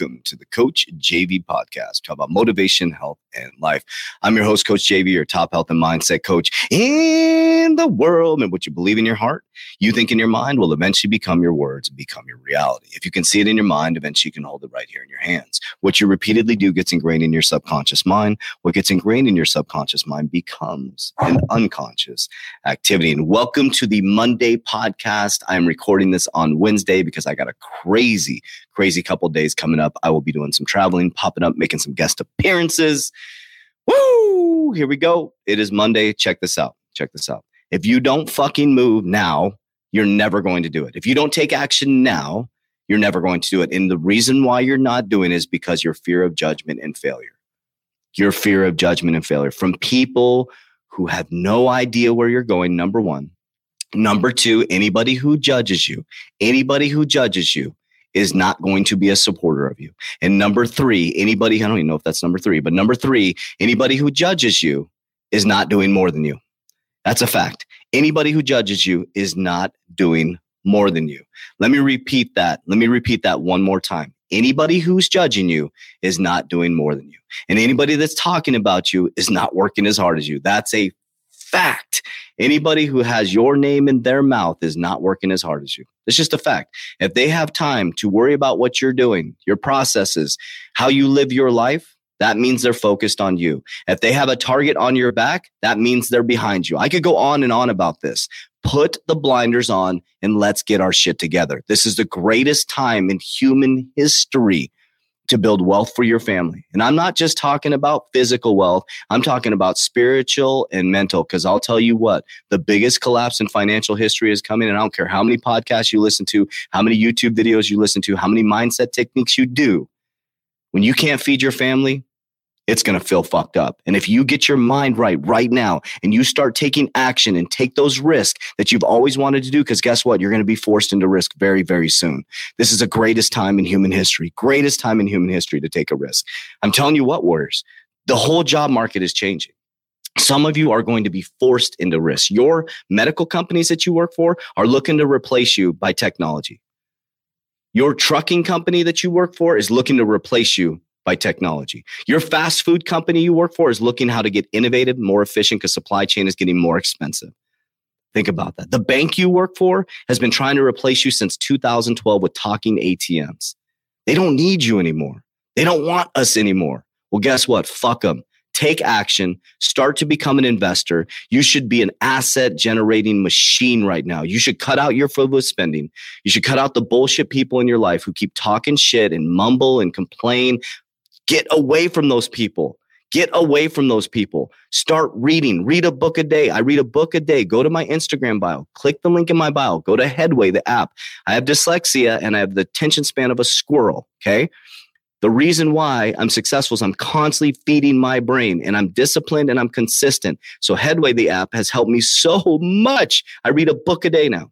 welcome to the Coach JV podcast. Talk about motivation, health, and life. I'm your host, Coach JV, your top health and mindset coach in the world. And what you believe in your heart, you think in your mind will eventually become your words and become your reality. If you can see it in your mind, eventually you can hold it right here in your hands. What you repeatedly do gets ingrained in your subconscious mind. What gets ingrained in your subconscious mind becomes an unconscious activity. And welcome to the Monday podcast. I'm recording this on Wednesday because I got a crazy, crazy couple days coming up. I will be doing some traveling, popping up, making some guest appearances. Woo! Here we go. It is Monday. Check this out. Check this out. If you don't fucking move now, you're never going to do it. If you don't take action now, you're never going to do it. And the reason why you're not doing is because your fear of judgment and failure. Your fear of judgment and failure from people who have no idea where you're going, number one. Number two, anybody who judges you, anybody who judges you is not going to be a supporter of you. And number three, anybody, I don't even know if that's number three, but number three, anybody who judges you is not doing more than you. That's a fact. Anybody who judges you is not doing more than you. Let me repeat that. Let me repeat that one more time. Anybody who's judging you is not doing more than you. And anybody that's talking about you is not working as hard as you. That's a fact. Anybody who has your name in their mouth is not working as hard as you. It's just a fact. If they have time to worry about what you're doing, your processes, how you live your life, that means they're focused on you. If they have a target on your back, that means they're behind you. I could go on and on about this. Put the blinders on and let's get our shit together. This is the greatest time in human history to build wealth for your family. And I'm not just talking about physical wealth, I'm talking about spiritual and mental. Because I'll tell you what, the biggest collapse in financial history is coming. And I don't care how many podcasts you listen to, how many YouTube videos you listen to, how many mindset techniques you do. When you can't feed your family, it's going to feel fucked up. And if you get your mind right right now and you start taking action and take those risks that you've always wanted to do, because guess what? You're going to be forced into risk very, very soon. This is the greatest time in human history, greatest time in human history to take a risk. I'm telling you what, Warriors, the whole job market is changing. Some of you are going to be forced into risk. Your medical companies that you work for are looking to replace you by technology. Your trucking company that you work for is looking to replace you by technology. Your fast food company you work for is looking how to get innovative, more efficient because supply chain is getting more expensive. Think about that. The bank you work for has been trying to replace you since 2012 with talking ATMs. They don't need you anymore. They don't want us anymore. Well, guess what? Fuck them. Take action. Start to become an investor. You should be an asset generating machine right now. You should cut out your frivolous spending. You should cut out the bullshit people in your life who keep talking shit and mumble and complain Get away from those people. Get away from those people. Start reading. Read a book a day. I read a book a day. Go to my Instagram bio. Click the link in my bio. Go to Headway, the app. I have dyslexia and I have the attention span of a squirrel. Okay. The reason why I'm successful is I'm constantly feeding my brain and I'm disciplined and I'm consistent. So Headway, the app, has helped me so much. I read a book a day now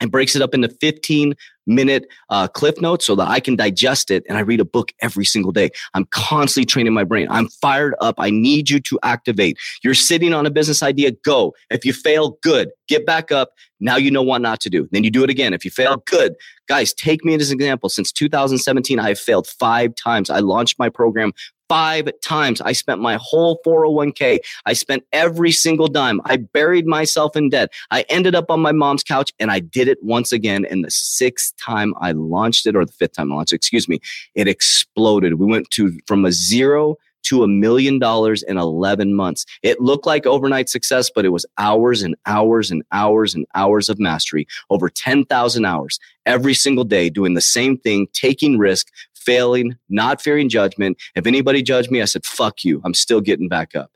and breaks it up into 15 minute uh, cliff notes so that I can digest it and I read a book every single day. I'm constantly training my brain. I'm fired up. I need you to activate. You're sitting on a business idea, go. If you fail, good. Get back up. Now you know what not to do. Then you do it again. If you fail, good. Guys, take me as an example. Since 2017, I have failed five times. I launched my program five times. I spent my whole 401k. I spent every single dime. I buried myself in debt. I ended up on my mom's couch and I did it once again. And the sixth time I launched it, or the fifth time I launched, excuse me, it exploded. We went to from a zero to a million dollars in 11 months. It looked like overnight success, but it was hours and hours and hours and hours of mastery, over 10,000 hours every single day doing the same thing, taking risk, failing, not fearing judgment. If anybody judged me, I said, fuck you. I'm still getting back up.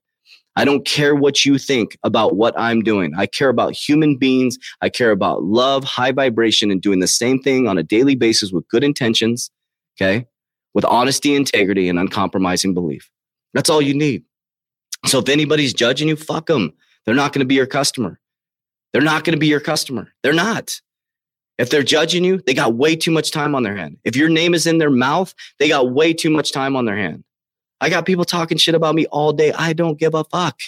I don't care what you think about what I'm doing. I care about human beings. I care about love, high vibration, and doing the same thing on a daily basis with good intentions. Okay. With honesty, integrity, and uncompromising belief. That's all you need. So if anybody's judging you, fuck them. They're not going to be your customer. They're not going to be your customer. They're not. If they're judging you, they got way too much time on their hand. If your name is in their mouth, they got way too much time on their hand. I got people talking shit about me all day. I don't give a fuck.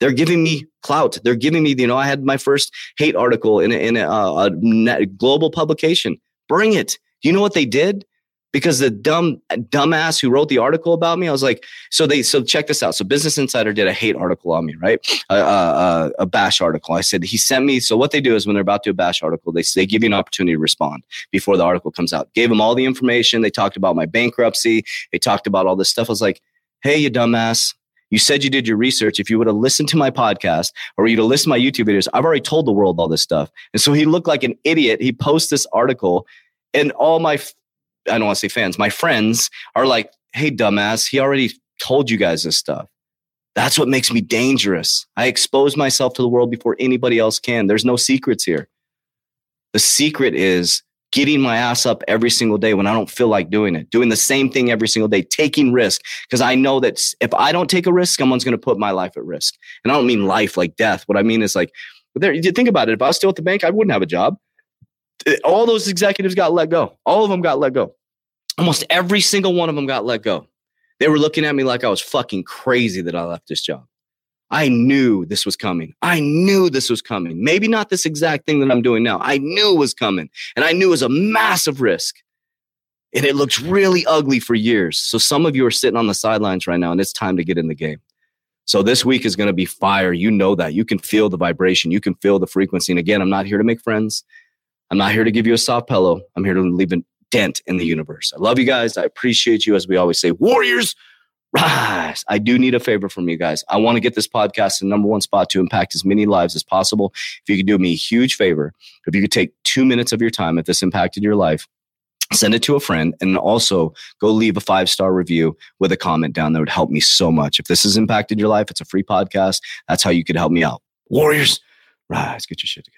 They're giving me clout. They're giving me, you know, I had my first hate article in a, in a, uh, a global publication. Bring it. Do you know what they did? Because the dumb dumbass who wrote the article about me, I was like, so they so check this out. So Business Insider did a hate article on me, right? Uh, uh, a bash article. I said he sent me. So what they do is when they're about to do a bash article, they they give you an opportunity to respond before the article comes out. Gave them all the information. They talked about my bankruptcy. They talked about all this stuff. I was like, hey, you dumbass. You said you did your research. If you would have listened to my podcast or you'd have listened to my YouTube videos, I've already told the world all this stuff. And so he looked like an idiot. He posts this article and all my I don't want to say fans, my friends are like, hey, dumbass, he already told you guys this stuff. That's what makes me dangerous. I expose myself to the world before anybody else can. There's no secrets here. The secret is getting my ass up every single day when I don't feel like doing it, doing the same thing every single day, taking risk. Because I know that if I don't take a risk, someone's going to put my life at risk. And I don't mean life like death. What I mean is like, there, you think about it. If I was still at the bank, I wouldn't have a job. All those executives got let go. All of them got let go. Almost every single one of them got let go. They were looking at me like I was fucking crazy that I left this job. I knew this was coming. I knew this was coming. Maybe not this exact thing that I'm doing now. I knew it was coming. And I knew it was a massive risk. And it looked really ugly for years. So some of you are sitting on the sidelines right now, and it's time to get in the game. So this week is going to be fire. You know that. You can feel the vibration. You can feel the frequency. And again, I'm not here to make friends. I'm not here to give you a soft pillow. I'm here to leave an dent in the universe. I love you guys. I appreciate you. As we always say, Warriors, rise. I do need a favor from you guys. I want to get this podcast in number one spot to impact as many lives as possible. If you could do me a huge favor, if you could take two minutes of your time, if this impacted your life, send it to a friend and also go leave a five star review with a comment down there would help me so much if this has impacted your life it's a free podcast that's how you could help me out warriors rise get your shit together